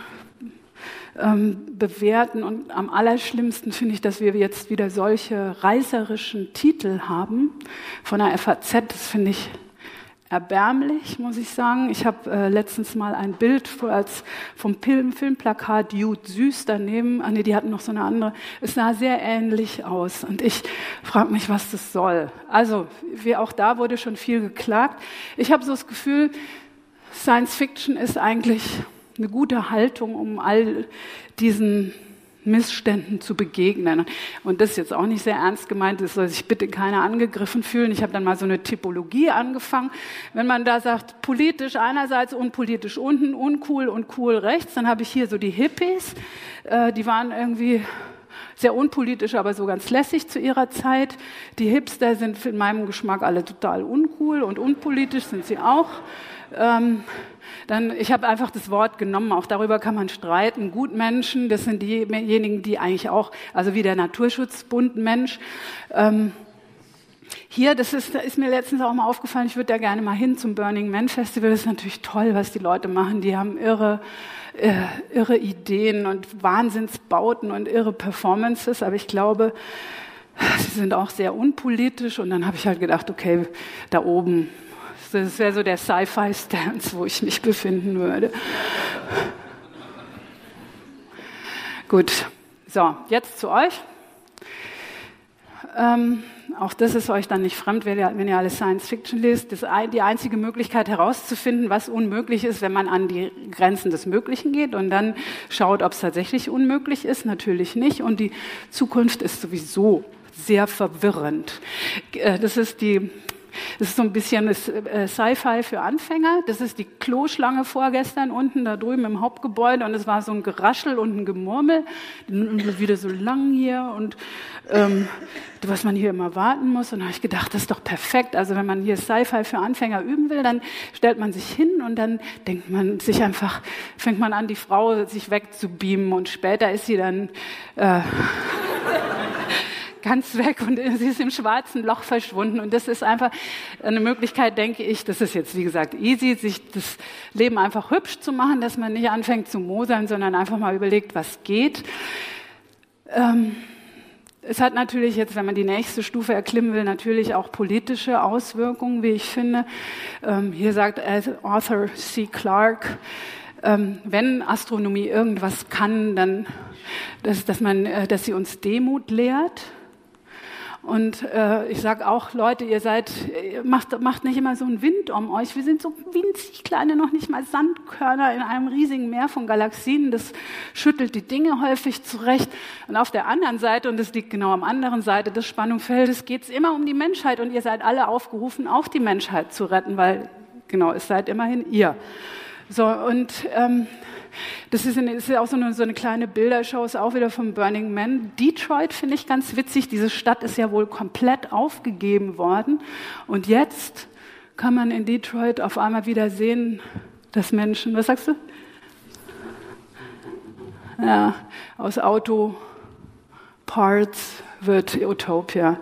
ähm, bewerten. Und am allerschlimmsten finde ich, dass wir jetzt wieder solche reißerischen Titel haben von der FAZ. Das finde ich erbärmlich, muss ich sagen. Ich habe äh, letztens mal ein Bild als vom Film, Filmplakat Jude Süß daneben. Ah, nee, die hatten noch so eine andere. Es sah sehr ähnlich aus. Und ich frage mich, was das soll. Also, wie auch da wurde schon viel geklagt. Ich habe so das Gefühl, Science Fiction ist eigentlich eine gute Haltung, um all diesen Missständen zu begegnen. Und das ist jetzt auch nicht sehr ernst gemeint, es soll sich bitte keiner angegriffen fühlen. Ich habe dann mal so eine Typologie angefangen. Wenn man da sagt, politisch einerseits, unpolitisch unten, uncool und cool rechts, dann habe ich hier so die Hippies, äh, die waren irgendwie sehr unpolitisch, aber so ganz lässig zu ihrer Zeit. Die Hipster sind in meinem Geschmack alle total uncool und unpolitisch sind sie auch. Ähm, dann, ich habe einfach das Wort genommen, auch darüber kann man streiten. Gutmenschen, das sind diejenigen, die eigentlich auch, also wie der Naturschutzbund Mensch, ähm, hier, das ist, ist, mir letztens auch mal aufgefallen, ich würde da gerne mal hin zum Burning Man Festival. Das ist natürlich toll, was die Leute machen. Die haben irre, äh, irre Ideen und Wahnsinnsbauten und irre Performances. Aber ich glaube, sie sind auch sehr unpolitisch. Und dann habe ich halt gedacht, okay, da oben das wäre so der Sci-Fi-Stance, wo ich mich befinden würde. Gut, so, jetzt zu euch. Ähm, auch das ist euch dann nicht fremd, wenn ihr, wenn ihr alle Science Fiction liest. Das, die einzige Möglichkeit herauszufinden, was unmöglich ist, wenn man an die Grenzen des Möglichen geht und dann schaut, ob es tatsächlich unmöglich ist, natürlich nicht. Und die Zukunft ist sowieso sehr verwirrend. Äh, das ist die das ist so ein bisschen äh, Sci-Fi für Anfänger. Das ist die Kloschlange vorgestern unten da drüben im Hauptgebäude und es war so ein Geraschel und ein Gemurmel. Wieder so lang hier und ähm, was man hier immer warten muss. Und da habe ich gedacht, das ist doch perfekt. Also wenn man hier Sci-Fi für Anfänger üben will, dann stellt man sich hin und dann denkt man sich einfach, fängt man an, die Frau sich wegzubeamen und später ist sie dann äh, ganz weg und sie ist im schwarzen Loch verschwunden. Und das ist einfach eine Möglichkeit, denke ich, das ist jetzt, wie gesagt, easy, sich das Leben einfach hübsch zu machen, dass man nicht anfängt zu mosern, sondern einfach mal überlegt, was geht. Ähm, es hat natürlich jetzt, wenn man die nächste Stufe erklimmen will, natürlich auch politische Auswirkungen, wie ich finde. Ähm, hier sagt Arthur C. Clarke, ähm, wenn Astronomie irgendwas kann, dann, dass, dass, man, äh, dass sie uns Demut lehrt und äh, ich sage auch, Leute, ihr seid, macht, macht nicht immer so einen Wind um euch. Wir sind so winzig kleine, noch nicht mal Sandkörner in einem riesigen Meer von Galaxien. Das schüttelt die Dinge häufig zurecht. Und auf der anderen Seite, und das liegt genau am anderen Seite des Spannungsfeldes, geht es immer um die Menschheit. Und ihr seid alle aufgerufen, auch die Menschheit zu retten, weil genau, es seid immerhin ihr. So, und ähm, das ist, eine, ist auch so eine, so eine, kleine Bildershow, ist auch wieder vom Burning Man. Detroit finde ich ganz witzig. Diese Stadt ist ja wohl komplett aufgegeben worden. Und jetzt kann man in Detroit auf einmal wieder sehen, dass Menschen, was sagst du? Ja, aus Autoparts wird Utopia.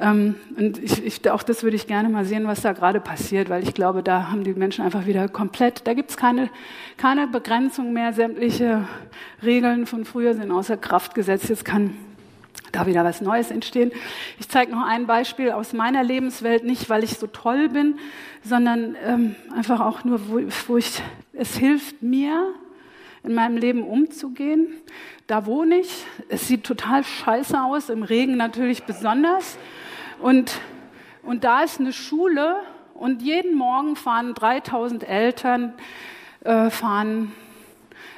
Ähm, und ich, ich, auch das würde ich gerne mal sehen, was da gerade passiert, weil ich glaube, da haben die Menschen einfach wieder komplett, da gibt es keine, keine Begrenzung mehr. Sämtliche Regeln von früher sind außer Kraft gesetzt. Jetzt kann da wieder was Neues entstehen. Ich zeige noch ein Beispiel aus meiner Lebenswelt, nicht weil ich so toll bin, sondern ähm, einfach auch nur, wo, wo ich, es hilft mir, in meinem Leben umzugehen. Da wohne ich. Es sieht total scheiße aus, im Regen natürlich besonders. Und, und da ist eine Schule und jeden Morgen fahren 3000 Eltern, äh, fahren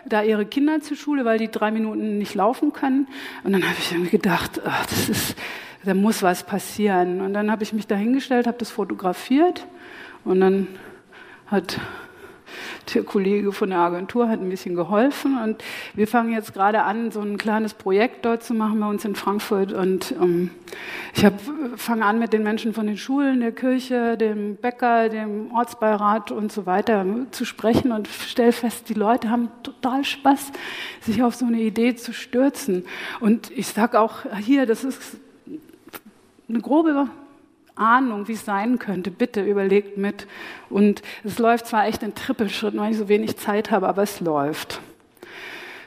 da ihre Kinder zur Schule, weil die drei Minuten nicht laufen können. Und dann habe ich irgendwie gedacht, ach, das ist, da muss was passieren. Und dann habe ich mich dahingestellt, habe das fotografiert und dann hat der Kollege von der Agentur hat ein bisschen geholfen und wir fangen jetzt gerade an, so ein kleines Projekt dort zu machen bei uns in Frankfurt und ähm, ich fange an mit den Menschen von den Schulen, der Kirche, dem Bäcker, dem Ortsbeirat und so weiter zu sprechen und stelle fest, die Leute haben total Spaß, sich auf so eine Idee zu stürzen. Und ich sage auch hier, das ist eine grobe Ahnung, wie es sein könnte, bitte überlegt mit. Und es läuft zwar echt in Trippelschritten, weil ich so wenig Zeit habe, aber es läuft.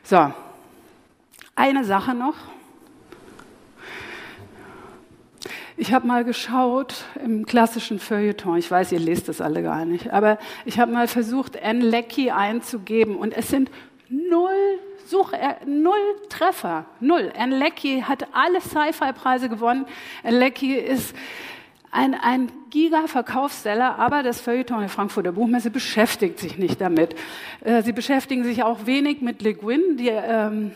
So, eine Sache noch. Ich habe mal geschaut im klassischen Feuilleton, ich weiß, ihr lest das alle gar nicht, aber ich habe mal versucht, Anne Leckie einzugeben und es sind null Such, null Treffer, null. Anne Leckie hat alle Sci-Fi-Preise gewonnen. Anne Leckie ist ein, ein Giga-Verkaufsseller, aber das Feuilleton der Frankfurter Buchmesse beschäftigt sich nicht damit. Äh, sie beschäftigen sich auch wenig mit Le Guin, die, ähm,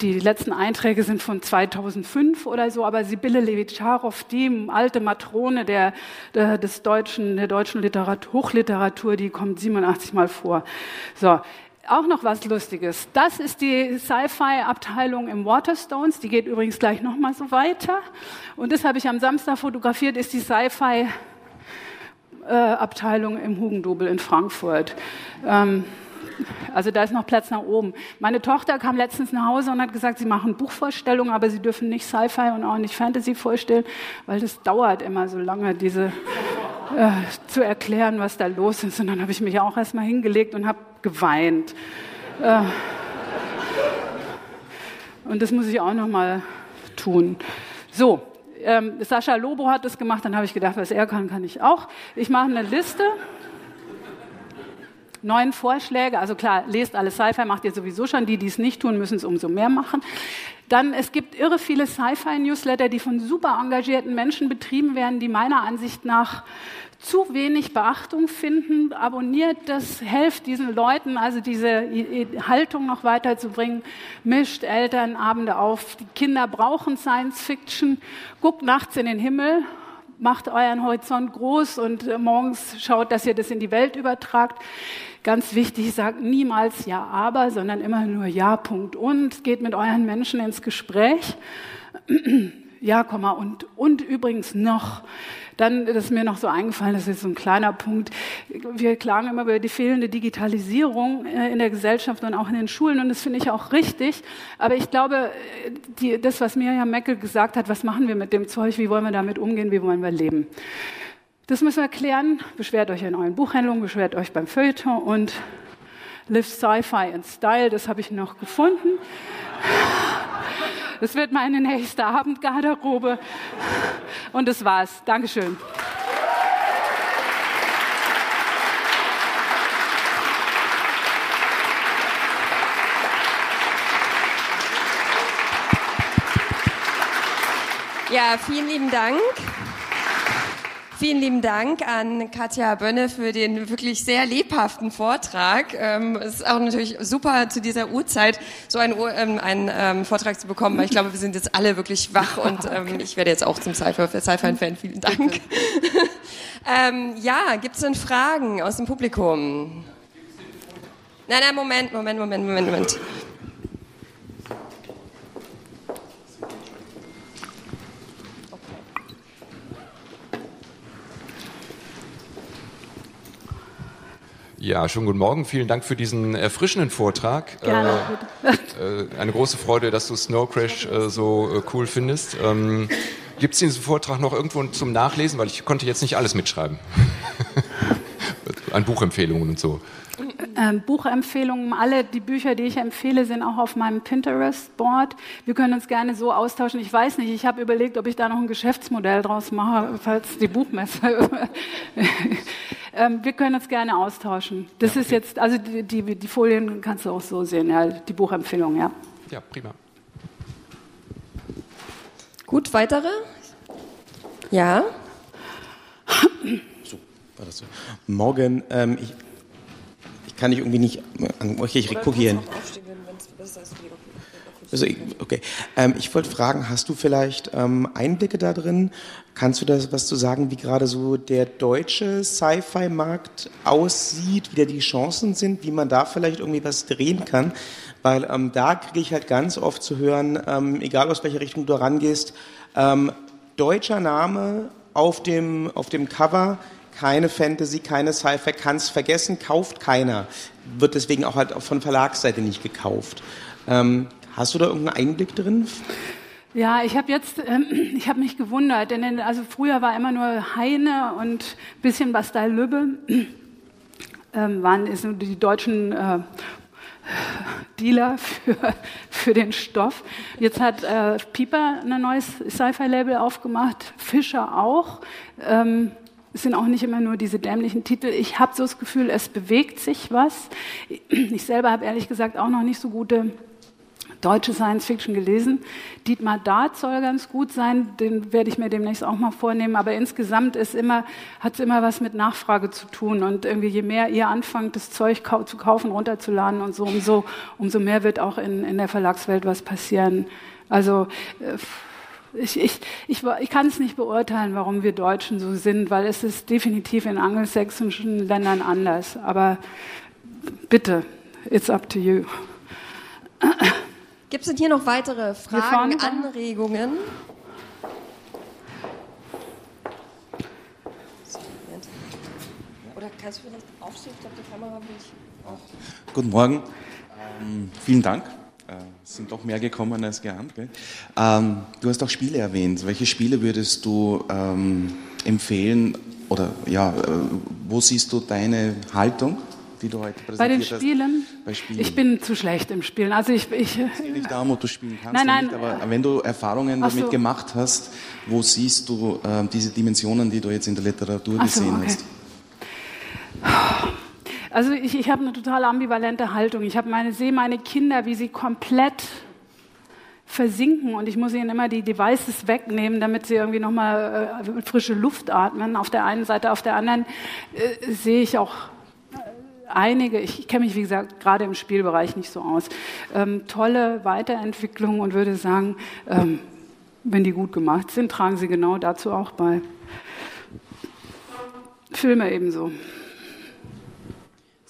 die letzten Einträge sind von 2005 oder so, aber Sibylle Levitscharow, die alte Matrone der, der, des deutschen, der deutschen Literatur, Hochliteratur, die kommt 87 Mal vor. So auch noch was Lustiges. Das ist die Sci-Fi-Abteilung im Waterstones. Die geht übrigens gleich noch mal so weiter. Und das habe ich am Samstag fotografiert. Ist die Sci-Fi-Abteilung im Hugendubel in Frankfurt. Ähm, also da ist noch Platz nach oben. Meine Tochter kam letztens nach Hause und hat gesagt, sie machen Buchvorstellungen, aber sie dürfen nicht Sci-Fi und auch nicht Fantasy vorstellen, weil das dauert immer so lange, diese äh, zu erklären, was da los ist. Und dann habe ich mich auch erstmal hingelegt und habe geweint. Äh, und das muss ich auch noch mal tun. So, ähm, Sascha Lobo hat das gemacht, dann habe ich gedacht, was er kann, kann ich auch. Ich mache eine Liste. Neun Vorschläge, also klar, lest alle Sci-Fi, macht ihr sowieso schon. Die, die es nicht tun, müssen es umso mehr machen. Dann, es gibt irre viele Sci-Fi-Newsletter, die von super engagierten Menschen betrieben werden, die meiner Ansicht nach zu wenig Beachtung finden. Abonniert das, helft diesen Leuten, also diese Haltung noch weiterzubringen. Mischt Elternabende auf. Die Kinder brauchen Science Fiction. Guckt nachts in den Himmel macht euren Horizont groß und äh, morgens schaut, dass ihr das in die Welt übertragt. Ganz wichtig, sagt niemals Ja, aber, sondern immer nur Ja, Punkt und. Geht mit euren Menschen ins Gespräch. *clears throat* Ja, Komma und, und übrigens noch. Dann das ist mir noch so eingefallen, das ist so ein kleiner Punkt. Wir klagen immer über die fehlende Digitalisierung äh, in der Gesellschaft und auch in den Schulen und das finde ich auch richtig. Aber ich glaube, die, das, was Miriam Meckel gesagt hat, was machen wir mit dem Zeug, wie wollen wir damit umgehen, wie wollen wir leben? Das müssen wir klären. Beschwert euch in euren Buchhändlungen, beschwert euch beim Feuilleton und Live Sci-Fi in Style, das habe ich noch gefunden. Es wird meine nächste Abendgarderobe. Und das war's. Dankeschön. Ja, vielen lieben Dank. Vielen lieben Dank an Katja Bönne für den wirklich sehr lebhaften Vortrag. Ähm, es ist auch natürlich super zu dieser Uhrzeit so einen, ähm, einen ähm, Vortrag zu bekommen, weil ich glaube, wir sind jetzt alle wirklich wach *laughs* und ähm, ich werde jetzt auch zum Sci-Fi-Fan. Vielen Dank. *laughs* ja, gibt es denn Fragen aus dem Publikum? Nein, nein, Moment, Moment, Moment, Moment, Moment. Ja, schönen guten Morgen. Vielen Dank für diesen erfrischenden Vortrag. Gerne. Äh, äh, eine große Freude, dass du Snow Crash äh, so äh, cool findest. Ähm, Gibt es diesen Vortrag noch irgendwo zum Nachlesen? Weil ich konnte jetzt nicht alles mitschreiben. *laughs* An Buchempfehlungen und so. Ähm, Buchempfehlungen, alle die Bücher, die ich empfehle, sind auch auf meinem Pinterest-Board. Wir können uns gerne so austauschen. Ich weiß nicht, ich habe überlegt, ob ich da noch ein Geschäftsmodell draus mache, falls die Buchmesse. *laughs* ähm, wir können uns gerne austauschen. Das ja, okay. ist jetzt, also die, die, die, Folien kannst du auch so sehen, ja, die Buchempfehlung, ja. Ja, prima. Gut, weitere? Ja. So, war das so. Morgen, ähm, ich kann ich irgendwie nicht. Ich gucke hier hin. Also, okay. Ähm, ich wollte fragen, hast du vielleicht ähm, Einblicke da drin? Kannst du da was zu sagen, wie gerade so der deutsche Sci-Fi-Markt aussieht, wie da die Chancen sind, wie man da vielleicht irgendwie was drehen kann? Weil ähm, da kriege ich halt ganz oft zu hören, ähm, egal aus welcher Richtung du rangehst, ähm, deutscher Name auf dem, auf dem Cover, keine Fantasy, keine Sci-Fi, kann es vergessen, kauft keiner. Wird deswegen auch halt von Verlagsseite nicht gekauft. Ähm, hast du da irgendeinen Einblick drin? Ja, ich habe jetzt, ähm, ich habe mich gewundert, denn also früher war immer nur Heine und bisschen Bastei Lübbe, ähm, waren die deutschen äh, Dealer für, für den Stoff. Jetzt hat äh, Pieper ein neues Sci-Fi-Label aufgemacht, Fischer auch. Ähm, es sind auch nicht immer nur diese dämlichen Titel. Ich habe so das Gefühl, es bewegt sich was. Ich selber habe ehrlich gesagt auch noch nicht so gute deutsche Science Fiction gelesen. Dietmar Dart soll ganz gut sein, den werde ich mir demnächst auch mal vornehmen. Aber insgesamt ist immer, hat es immer was mit Nachfrage zu tun. Und irgendwie je mehr ihr anfangt, das Zeug kau zu kaufen, runterzuladen und so, umso, umso mehr wird auch in, in der Verlagswelt was passieren. Also äh, ich, ich, ich, ich kann es nicht beurteilen, warum wir Deutschen so sind, weil es ist definitiv in angelsächsischen Ländern anders. Aber bitte, it's up to you. Gibt es denn hier noch weitere Fragen, Anregungen? Oder kannst du vielleicht aufstehen? Ich glaube, die Kamera will ich. Guten Morgen. Ähm, vielen Dank äh, sind doch mehr gekommen als geahnt. Ähm, du hast auch Spiele erwähnt. Welche Spiele würdest du ähm, empfehlen oder ja, äh, wo siehst du deine Haltung? Die du heute Bei den Spielen? Bei Spielen? Ich bin zu schlecht im Spielen. Also ich, ich, es geht nicht darum, ob du spielen kannst. Nein, nein. Nicht, aber wenn du Erfahrungen damit so. gemacht hast, wo siehst du äh, diese Dimensionen, die du jetzt in der Literatur so, gesehen okay. hast? *sighs* Also ich, ich habe eine total ambivalente Haltung. Ich habe meine, sehe meine Kinder, wie sie komplett versinken und ich muss ihnen immer die Devices wegnehmen, damit sie irgendwie nochmal äh, frische Luft atmen. Auf der einen Seite, auf der anderen äh, sehe ich auch äh, einige, ich, ich kenne mich wie gesagt gerade im Spielbereich nicht so aus, ähm, tolle Weiterentwicklungen und würde sagen, ähm, wenn die gut gemacht sind, tragen sie genau dazu auch bei. Filme ebenso.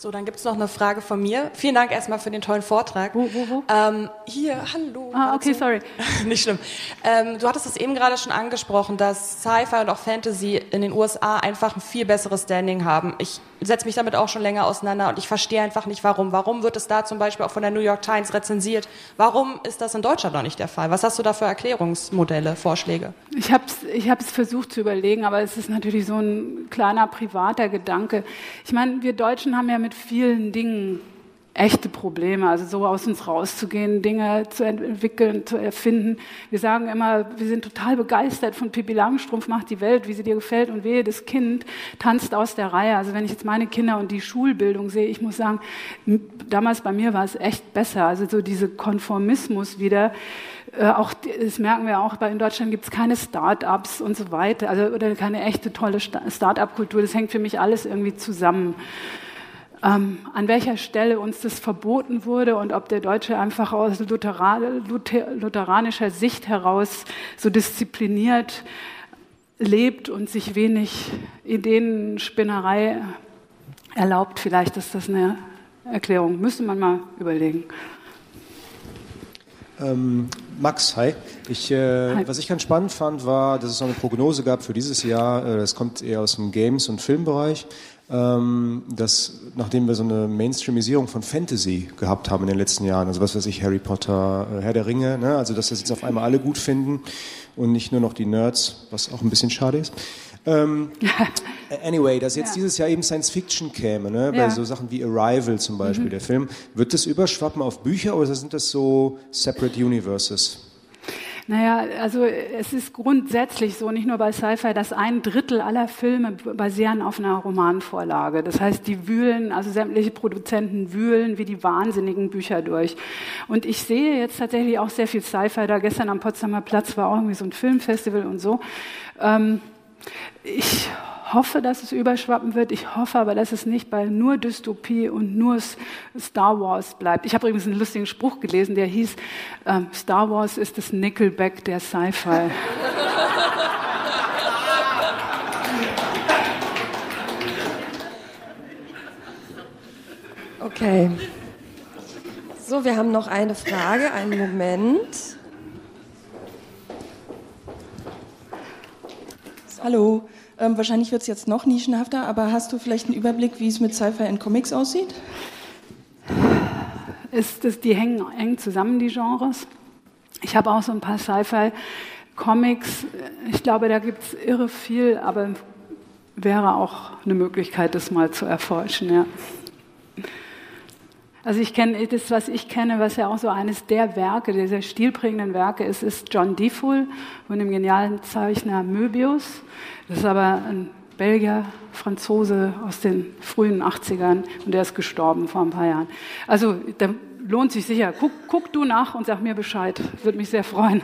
So, dann gibt es noch eine Frage von mir. Vielen Dank erstmal für den tollen Vortrag. Wo, wo, wo? Ähm, hier, hallo. Ah, okay, sorry. *laughs* Nicht schlimm. Ähm, du hattest es eben gerade schon angesprochen, dass Sci-Fi und auch Fantasy in den USA einfach ein viel besseres Standing haben. Ich setze mich damit auch schon länger auseinander und ich verstehe einfach nicht, warum. Warum wird es da zum Beispiel auch von der New York Times rezensiert? Warum ist das in Deutschland noch nicht der Fall? Was hast du da für Erklärungsmodelle, Vorschläge? Ich habe es ich versucht zu überlegen, aber es ist natürlich so ein kleiner privater Gedanke. Ich meine, wir Deutschen haben ja mit vielen Dingen echte Probleme, also so aus uns rauszugehen, Dinge zu entwickeln, zu erfinden. Wir sagen immer, wir sind total begeistert von Pippi Langstrumpf macht die Welt, wie sie dir gefällt und wehe, das Kind tanzt aus der Reihe. Also wenn ich jetzt meine Kinder und die Schulbildung sehe, ich muss sagen, damals bei mir war es echt besser. Also so diese Konformismus wieder, äh, auch, das merken wir auch, in Deutschland gibt es keine Start-ups und so weiter, also, oder keine echte tolle Start-up-Kultur. Das hängt für mich alles irgendwie zusammen. Ähm, an welcher Stelle uns das verboten wurde und ob der Deutsche einfach aus Lutheran Luther lutheranischer Sicht heraus so diszipliniert lebt und sich wenig Ideenspinnerei erlaubt. Vielleicht ist das eine Erklärung. Müsste man mal überlegen. Ähm, Max, hi. Ich, äh, hi. Was ich ganz spannend fand, war, dass es so eine Prognose gab für dieses Jahr. Äh, das kommt eher aus dem Games- und Filmbereich. Ähm, dass nachdem wir so eine Mainstreamisierung von Fantasy gehabt haben in den letzten Jahren, also was weiß ich, Harry Potter, äh, Herr der Ringe, ne? also dass das jetzt auf einmal alle gut finden und nicht nur noch die Nerds, was auch ein bisschen schade ist. Ähm, *laughs* anyway, dass jetzt ja. dieses Jahr eben Science Fiction käme, ne? bei ja. so Sachen wie Arrival zum Beispiel, mhm. der Film, wird das überschwappen auf Bücher oder sind das so separate universes? Naja, also es ist grundsätzlich so, nicht nur bei Sci-Fi, dass ein Drittel aller Filme basieren auf einer Romanvorlage. Das heißt, die wühlen, also sämtliche Produzenten wühlen wie die wahnsinnigen Bücher durch. Und ich sehe jetzt tatsächlich auch sehr viel Sci-Fi. Da gestern am Potsdamer Platz war auch irgendwie so ein Filmfestival und so. Ähm, ich hoffe, dass es überschwappen wird. Ich hoffe aber, dass es nicht bei nur Dystopie und nur Star Wars bleibt. Ich habe übrigens einen lustigen Spruch gelesen, der hieß, ähm, Star Wars ist das Nickelback der Sci-Fi. *laughs* Okay. So, wir haben noch eine Frage. Einen Moment. Hallo. Ähm, wahrscheinlich wird es jetzt noch nischenhafter, aber hast du vielleicht einen Überblick, wie es mit Sci-Fi in Comics aussieht? Ist das, die hängen eng zusammen, die Genres. Ich habe auch so ein paar Sci-Fi-Comics. Ich glaube, da gibt es irre viel, aber wäre auch eine Möglichkeit, das mal zu erforschen. Ja. Also ich kenne das, was ich kenne, was ja auch so eines der Werke, dieser stilprägenden Werke ist, ist John Defoe von dem genialen Zeichner Möbius. Das ist aber ein Belgier, Franzose aus den frühen 80ern und der ist gestorben vor ein paar Jahren. Also da lohnt sich sicher. Guck, guck du nach und sag mir Bescheid. Würde mich sehr freuen.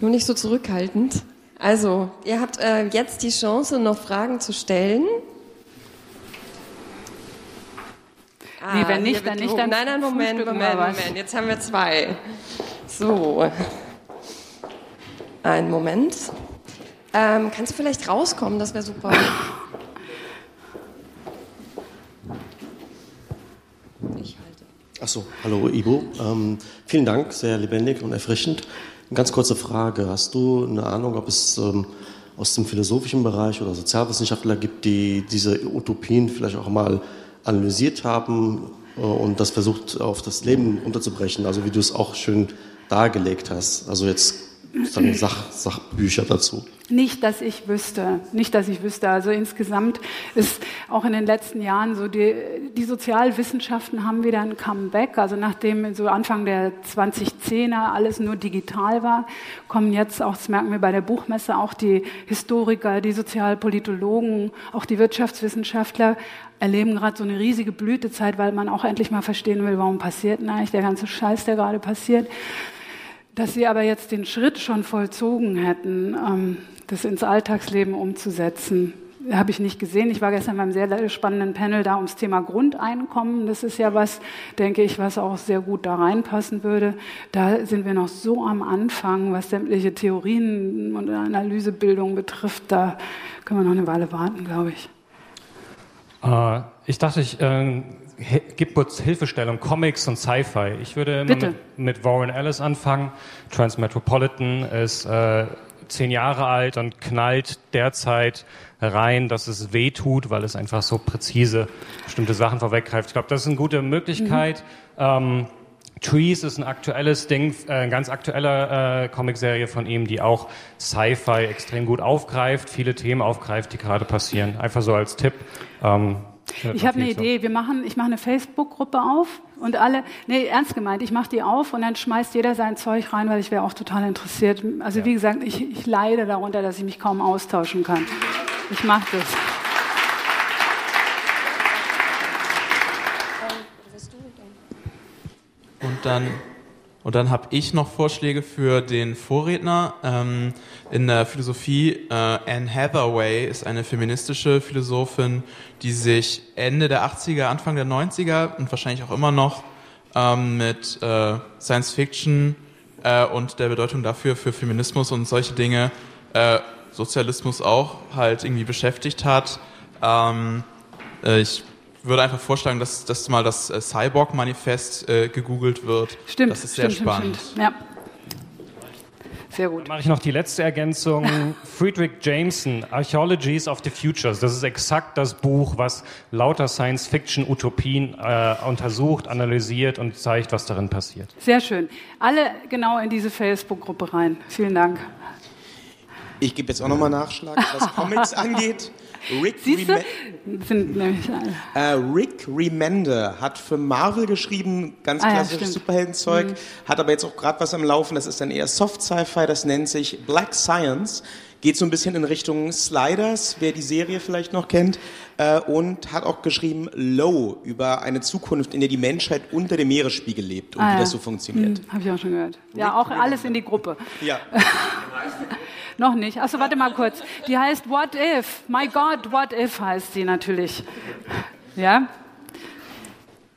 Nur nicht so zurückhaltend. Also, ihr habt äh, jetzt die Chance, noch Fragen zu stellen. Ah, nee, wenn nicht, dann nicht. Dann nein, nein, Moment, Moment, Moment. Jetzt haben wir zwei. So. Einen Moment. Ähm, kannst du vielleicht rauskommen? Das wäre super. Ich halte. Achso, hallo Ivo. Ähm, vielen Dank, sehr lebendig und erfrischend. Eine ganz kurze Frage. Hast du eine Ahnung, ob es ähm, aus dem philosophischen Bereich oder Sozialwissenschaftler gibt, die diese Utopien vielleicht auch mal analysiert haben äh, und das versucht auf das Leben unterzubrechen, also wie du es auch schön dargelegt hast. Also jetzt sozusagen Sach, Sachbücher dazu. Nicht, dass ich wüsste. Nicht, dass ich wüsste. Also insgesamt ist auch in den letzten Jahren so, die, die Sozialwissenschaften haben wieder ein Comeback. Also nachdem so Anfang der 2010er alles nur digital war, kommen jetzt auch, das merken wir bei der Buchmesse, auch die Historiker, die Sozialpolitologen, auch die Wirtschaftswissenschaftler erleben gerade so eine riesige Blütezeit, weil man auch endlich mal verstehen will, warum passiert denn eigentlich der ganze Scheiß, der gerade passiert. Dass sie aber jetzt den Schritt schon vollzogen hätten, ähm, das ins Alltagsleben umzusetzen, habe ich nicht gesehen. Ich war gestern beim sehr spannenden Panel da ums Thema Grundeinkommen. Das ist ja was, denke ich, was auch sehr gut da reinpassen würde. Da sind wir noch so am Anfang, was sämtliche Theorien und Analysebildung betrifft. Da können wir noch eine Weile warten, glaube ich. Äh, ich dachte, ich äh, gebe kurz Hilfestellung, Comics und Sci-Fi. Ich würde mit, mit, Warren Ellis anfangen. Transmetropolitan ist äh, zehn Jahre alt und knallt derzeit rein, dass es weh tut, weil es einfach so präzise bestimmte Sachen vorweggreift. Ich glaube, das ist eine gute Möglichkeit. Mhm. Ähm, Trees ist ein aktuelles Ding, äh, ganz aktuelle äh, Comicserie von ihm, die auch Sci-Fi extrem gut aufgreift, viele Themen aufgreift, die gerade passieren. Einfach so als Tipp. Ähm, Ich habe eine Idee. Wir machen, ich mache eine Facebook-Gruppe auf und alle, nee, ernst gemeint, ich mache die auf und dann schmeißt jeder sein Zeug rein, weil ich wäre auch total interessiert. Also ja. wie gesagt, ich, ich leide darunter, dass ich mich kaum austauschen kann. Ich mache das. Und dann und dann habe ich noch Vorschläge für den Vorredner. Ähm, in der Philosophie, äh, Anne Hathaway ist eine feministische Philosophin, die sich Ende der 80er, Anfang der 90er und wahrscheinlich auch immer noch ähm, mit äh, Science Fiction äh, und der Bedeutung dafür für Feminismus und solche Dinge, äh, Sozialismus auch, halt irgendwie beschäftigt hat. Ähm, äh, ich würde einfach vorschlagen, dass, dass mal das äh, Cyborg-Manifest äh, gegoogelt wird. Stimmt. Das ist sehr stimmt, spannend. Stimmt, ja. Sehr gut. Dann mache ich noch die letzte Ergänzung. *laughs* Friedrich Jameson, Archaeologies of the Futures. Das ist exakt das Buch, was lauter Science-Fiction-Utopien äh, untersucht, analysiert und zeigt, was darin passiert. Sehr schön. Alle genau in diese Facebook-Gruppe rein. Vielen Dank. Ich gebe jetzt auch nochmal Nachschlag, was Comics *laughs* angeht. Rick, Rem sind nämlich äh, Rick Remender hat für Marvel geschrieben, ganz klassisches ah, ja, Superheldenzeug, mhm. hat aber jetzt auch gerade was am Laufen, das ist dann eher Soft Sci-Fi, das nennt sich Black Science, geht so ein bisschen in Richtung Sliders, wer die Serie vielleicht noch kennt, äh, und hat auch geschrieben Low über eine Zukunft, in der die Menschheit unter dem Meeresspiegel lebt und ah, wie ja. das so funktioniert. Hm, Habe ich auch schon gehört. Ja, auch alles in die Gruppe. Ja. *laughs* Noch nicht. Achso, warte mal kurz. Die heißt What If. My God, What If heißt sie natürlich. Ja?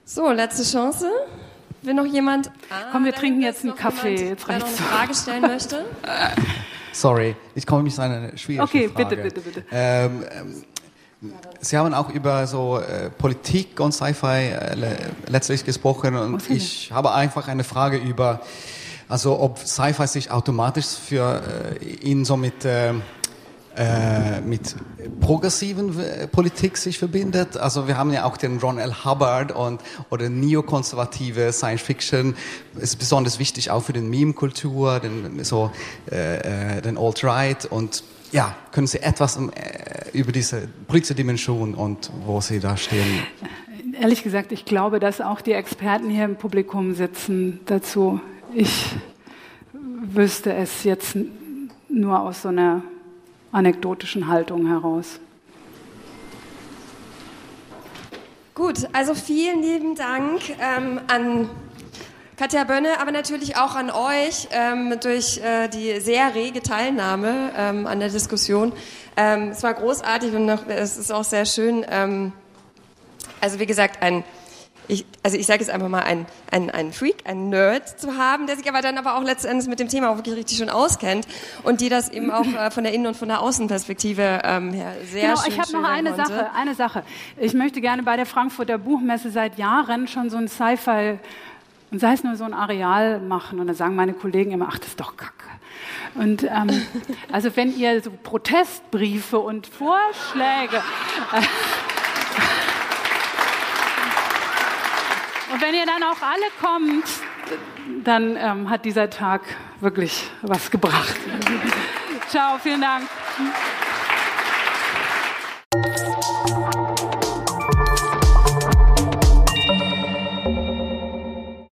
So, letzte Chance. Will noch jemand? Ah, Komm, wir trinken jetzt einen Kaffee. Jetzt noch eine Frage stellen möchte. *laughs* Sorry, ich komme mich zu einer schwierigen okay, Frage. Okay, bitte, bitte, bitte. Ähm, ähm, Sie haben auch über so äh, Politik und Sci-Fi äh, letztlich gesprochen und ich habe einfach eine Frage über also ob Sci-Fi sich automatisch für äh, ihn so mit, äh, mit progressiven äh, Politik sich verbindet. Also wir haben ja auch den Ron L. Hubbard und oder neokonservative Science Fiction ist besonders wichtig auch für den Meme-Kultur, den so äh, äh, den Alt-Right und ja, können Sie etwas über diese politische Dimension und wo Sie da stehen? Ehrlich gesagt, ich glaube, dass auch die Experten hier im Publikum sitzen dazu ich wüsste es jetzt nur aus so einer anekdotischen Haltung heraus. Gut, also vielen lieben Dank ähm, an Katja Bönne, aber natürlich auch an euch ähm, durch äh, die sehr rege Teilnahme ähm, an der Diskussion. Ähm, es war großartig und noch, es ist auch sehr schön. Ähm, also wie gesagt, ein ich, also ich sage jetzt einfach mal, ein, ein, ein Freak, ein Nerd zu haben, der sich aber dann aber auch letztendlich mit dem Thema auch wirklich richtig schon auskennt und die das eben auch äh, von der Innen- und von der Außenperspektive ähm, her sehr genau, schön ich habe noch eine konnte. Sache, eine Sache. Ich möchte gerne bei der Frankfurter Buchmesse seit Jahren schon so ein Sci-Fi und sei es nur so ein Areal machen und dann sagen meine Kollegen immer, ach, das ist doch Kacke. Und ähm, *laughs* also wenn ihr so Protestbriefe und Vorschläge äh, *laughs* wenn ihr dann auch alle kommt, dann ähm, hat dieser Tag wirklich was gebracht. Ciao, vielen Dank.